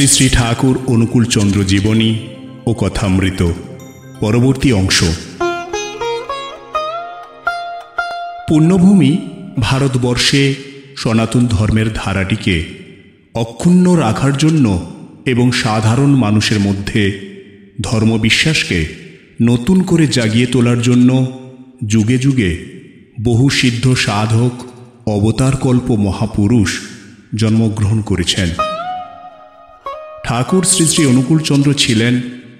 শ্রী শ্রী ঠাকুর অনুকূলচন্দ্র জীবনী ও কথামৃত। পরবর্তী অংশ। পুণ্যভূমি ভারতবর্ষে সনাতন ধর্মের ধারাটিকে অক্ষুণ্ণ রাখার জন্য এবং সাধারণ মানুষের মধ্যে ধর্মবিশ্বাসকে নতুন করে জাগিয়ে তোলার জন্য যুগে যুগে বহু সিদ্ধ সাধক অবতারকল্প মহাপুরুষ জন্মগ্রহণ করেছেন। ঠাকুর শ্রী শ্রী অনুকূলচন্দ্র ছিলেন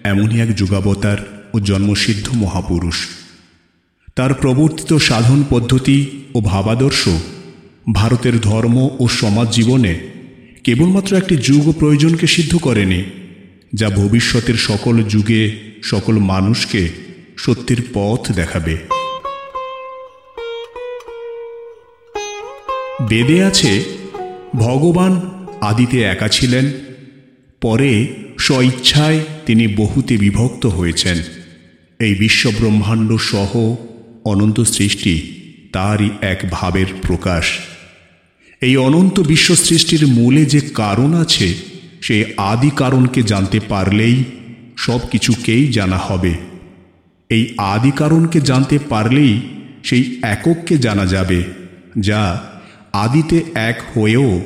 এমনই এক যুগাবতার ও জন্মসিদ্ধ মহাপুরুষ। তার প্রবর্তিত সাধন পদ্ধতি ও ভাবাদর্শ ভারতের ধর্ম ও সমাজ জীবনে কেবলমাত্র একটি যুগ প্রয়োজনকে সিদ্ধ করেনি, যা ভবিষ্যতের সকল যুগে সকল মানুষকে সত্যের পথ দেখাবে। বেদে আছে, ভগবান আদিতে একা ছিলেন পরে স্বইচ্ছায় তিনি বহুতে বিভক্ত হয়েছেন। এই বিশ্বব্রহ্মাণ্ড সহ অনন্ত সৃষ্টি তারই এক ভাবের প্রকাশ। এই অনন্ত বিশ্ব সৃষ্টির মূলে যে কারণ আছে, সে আদি কারণকে জানতে পারলেই সব কিছুকেই জানা হবে। এই আদি কারণকে জানতে পারলেই সেই একককে জানা যাবে, যা আদিতে এক হয়েও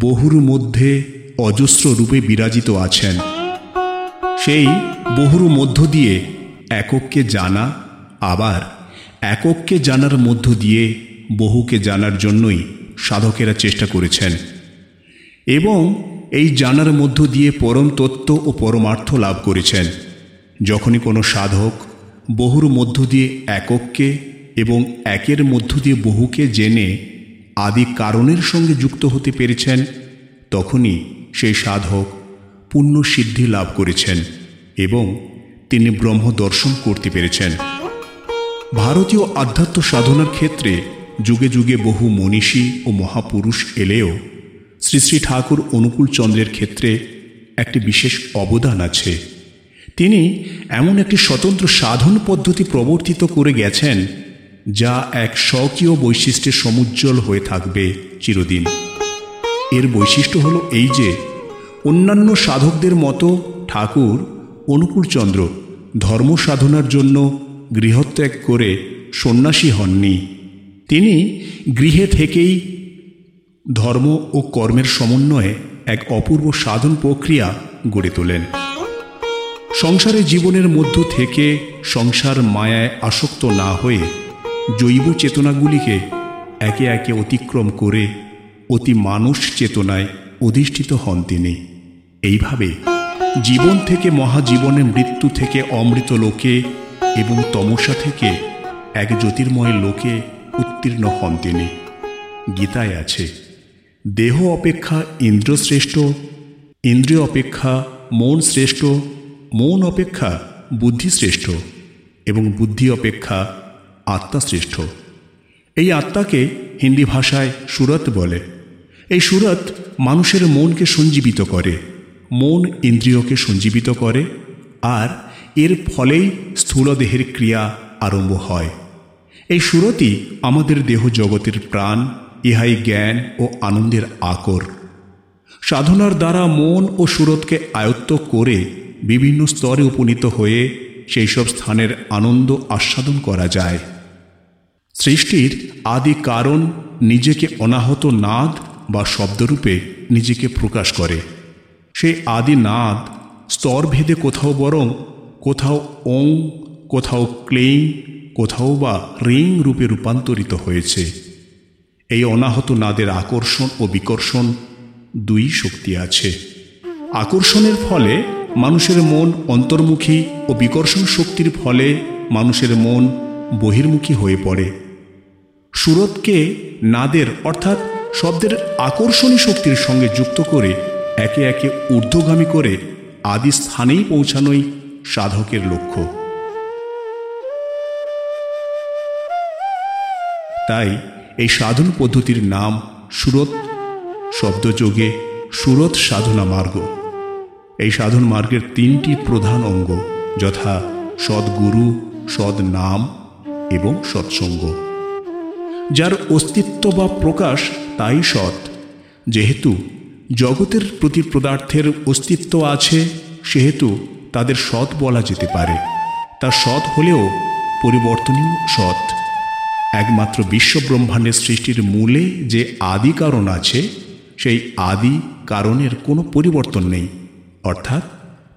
বহুর মধ্যে অজস্র রূপে বিরাজিত আছেন। সেই বহুর মধ্য দিয়ে একককে জানা, আবার একককে জানার মধ্য দিয়ে বহুকে জানার জন্যই সাধকেরা চেষ্টা করেছেন। এবং এই জানার মধ্য দিয়ে পরম তত্ত্ব ও পরমার্থ লাভ করেছেন। যখনই কোনো সাধক বহুর মধ্য দিয়ে একককে এবং একের মধ্য দিয়ে বহুকে জেনে আদি কারণের সঙ্গে যুক্ত হতে পেরেছেন, তখনই সেই সাধক পুণ্য সিদ্ধি লাভ করেছেন এবং তিনি ব্রহ্ম দর্শন করতে পেরেছেন। ভারতীয় আধ্যাত্ম সাধনার ক্ষেত্রে যুগে যুগে বহু মনীষী ও মহাপুরুষ এলেও শ্রী শ্রী ঠাকুর অনুকূল চন্দ্রের ক্ষেত্রে একটি বিশেষ অবদান আছে। তিনি এমন একটি স্বতন্ত্র সাধন পদ্ধতি প্রবর্তিত করে গেছেন যা এক স্বকীয় বৈশিষ্ট্যের সমুজ্জ্বল হয়ে থাকবে চিরদিন। এর বৈশিষ্ট্য হলো এই যে, অন্যান্য সাধকদের মতো ঠাকুর অনুকূলচন্দ্র ধর্ম সাধনার জন্য গৃহত্যাগ করে সন্ন্যাসী হননি। তিনি গৃহে থেকেই ধর্ম ও কর্মের সমন্বয়ে এক অপূর্ব সাধন প্রক্রিয়া গড়ে তোলেন। সংসারে জীবনের মধ্য থেকে সংসার মায়ায় আসক্ত না হয়ে জৈব চেতনাগুলিকে একে একে অতিক্রম করে অতি মানুষ চেতনায় অধিষ্ঠিত হন তিনি। এইভাবে জীবন থেকে মহাজীবনে মৃত্যু থেকে অমৃত লোকে এবং তমসা থেকে এক জ্যোতির্ময় লোকে উত্তীর্ণ হন তিনি। গীতায় আছে, দেহ অপেক্ষা ইন্দ্র শ্রেষ্ঠ ইন্দ্রিয় অপেক্ষা মন শ্রেষ্ঠ, মন অপেক্ষা বুদ্ধি শ্রেষ্ঠ এবং বুদ্ধি অপেক্ষা আত্মা শ্রেষ্ঠ। এই আত্মাকে হিন্দি ভাষায় সুরত বলে। এই সুরত মানুষের মনকে সঞ্জীবিত করে, মন ইন্দ্রিয়কে সঞ্জীবিত করে, আর এর ফলেই স্থূল দেহের ক্রিয়া আরম্ভ হয়। এই সুরতই আমাদের দেহ জগতের প্রাণ, ইহাই জ্ঞান ও আনন্দের আকর। সাধনার দ্বারা মন ও সুরতকে আয়ত্ত করে বিভিন্ন স্তরে উপনীত হয়ে সেই সব স্থানের আনন্দ আস্বাদন করা যায়। সৃষ্টির আদি কারণ নিজেকে অনাহত নাদ বা শব্দরূপে নিজেকে প্রকাশ করে। সেই আদি নাদ স্তরভেদে কোথাও বরং কোথাও ওং, কোথাও ক্লেং কোথাও বা রিং রূপে রূপান্তরিত হয়েছে। এই অনাহত নাদের আকর্ষণ ও বিকর্ষণ দুই শক্তি আছে। আকর্ষণের ফলে মানুষের মন অন্তর্মুখী ও বিকর্ষণ শক্তির ফলে মানুষের মন বহির্মুখী হয়ে পড়ে। সুরতকে নাদের অর্থাৎ শব্দের আকর্ষণী শক্তির সঙ্গে যুক্ত করে একে একে ঊর্ধ্বগামী করে আদি স্থানেই পৌঁছানোই সাধকের লক্ষ্য। তাই এই সাধন পদ্ধতির নাম সুরত, শব্দযোগে সুরত সাধনা মার্গ। এই সাধন মার্গের তিনটি প্রধান অঙ্গ যথা সদ্গুরু সদ নাম এবং সৎসঙ্গ। যার অস্তিত্ব বা প্রকাশ তাই সৎ। যেহেতু জগতের প্রতি পদার্থের অস্তিত্ব আছে, সেহেতু তাদের সৎ বলা যেতে পারে। তা সৎ হলেও পরিবর্তনীয় সৎ। একমাত্র বিশ্ব ব্রহ্মাণ্ডের সৃষ্টির মূলে যে আদি কারণ আছে, সেই আদি কারণের কোনো পরিবর্তন নেই। অর্থাৎ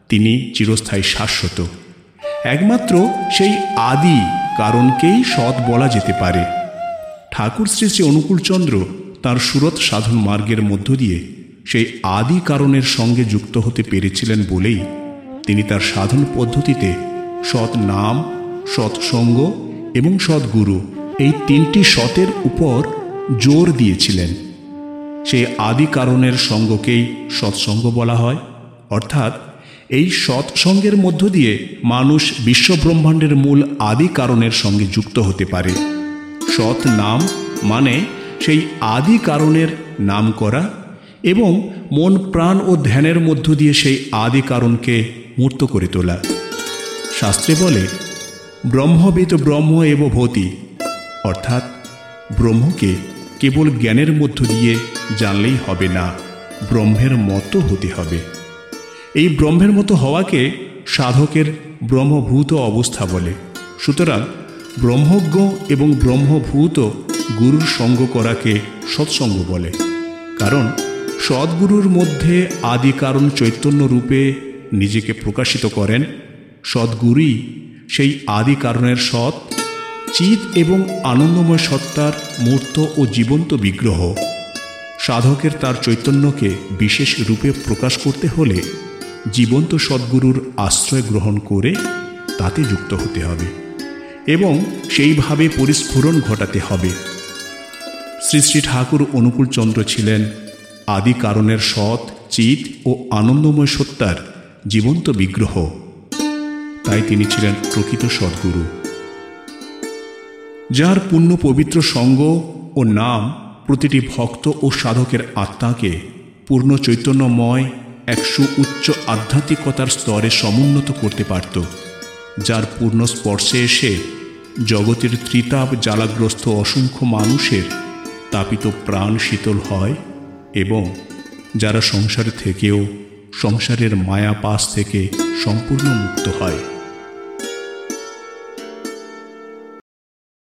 তিনি চিরস্থায়ী শাশ্বত। একমাত্র সেই আদি কারণকেই সৎ বলা যেতে পারে। ঠাকুর শ্রী শ্রী অনুকূলচন্দ্র তার সুরত সাধন মার্গের মধ্য দিয়ে সেই আদি কারণের সঙ্গে যুক্ত হতে পেরেছিলেন বলেই তিনি তার সাধন পদ্ধতিতে সৎ নাম সৎসঙ্গ এবং সৎগুরু এই তিনটি সতের উপর জোর দিয়েছিলেন। সেই আদি কারণের সঙ্গকেই সৎসঙ্গ বলা হয়। অর্থাৎ এই সৎসঙ্গের মধ্য দিয়ে মানুষ বিশ্বব্রহ্মাণ্ডের মূল আদি কারণের সঙ্গে যুক্ত হতে পারে। সৎ নাম মানে সেই আদি কারণের নাম করা এবং মন, প্রাণ ও ধ্যানের মধ্য দিয়ে সেই আদি কারণকে মূর্ত করে তোলা। শাস্ত্রে বলে ব্রহ্মবিদ ব্রহ্ম এব ভূতি অর্থাৎ ব্রহ্মকে কেবল জ্ঞানের মধ্য দিয়ে জানলেই হবে না, ব্রহ্মের মতো হতে হবে। এই ব্রহ্মের মতো হওয়াকে সাধকের ব্রহ্মভূত অবস্থা বলে। সুতরাং ব্রহ্মজ্ঞ এবং ব্রহ্মভূত গুরুর সঙ্গ করাকে সৎসঙ্গ বলে। কারণ সদ্গুরুর মধ্যে আদি কারণ চৈতন্য রূপে নিজেকে প্রকাশিত করেন সদ্গুরুই সেই আদি কারণের সৎ, চিত এবং আনন্দময় সত্তার মূর্ত ও জীবন্ত বিগ্রহ। সাধকের তার চৈতন্যকে বিশেষ রূপে প্রকাশ করতে হলে জীবন্ত সদ্গুরুর আশ্রয় গ্রহণ করে তাতে যুক্ত হতে হবে এবং সেইভাবে পরিস্ফুরণ ঘটাতে হবে। শ্রী শ্রী ঠাকুর অনুকূলচন্দ্র ছিলেন। আদি কারণের সৎ, চিত ও আনন্দময় সত্তার জীবন্ত বিগ্রহ। তাই তিনি ছিলেন প্রকৃত সদ্গুরু। যার পুণ্য পবিত্র সঙ্গ ও নাম প্রতিটি ভক্ত ও সাধকের আত্মাকে পূর্ণ চৈতন্যময় এক সুউচ্চ আধ্যাত্মিকতার স্তরে সমুন্নত করতে পারত, যার পূর্ণ স্পর্শে এসে জগতের ত্রিতাপ, জ্বালাগ্রস্ত অসংখ্য মানুষের তাপিত প্রাণ শীতল হয় এবং যারা সংসার থেকেও সংসারের মায়া পাশ থেকে সম্পূর্ণ মুক্ত হয়।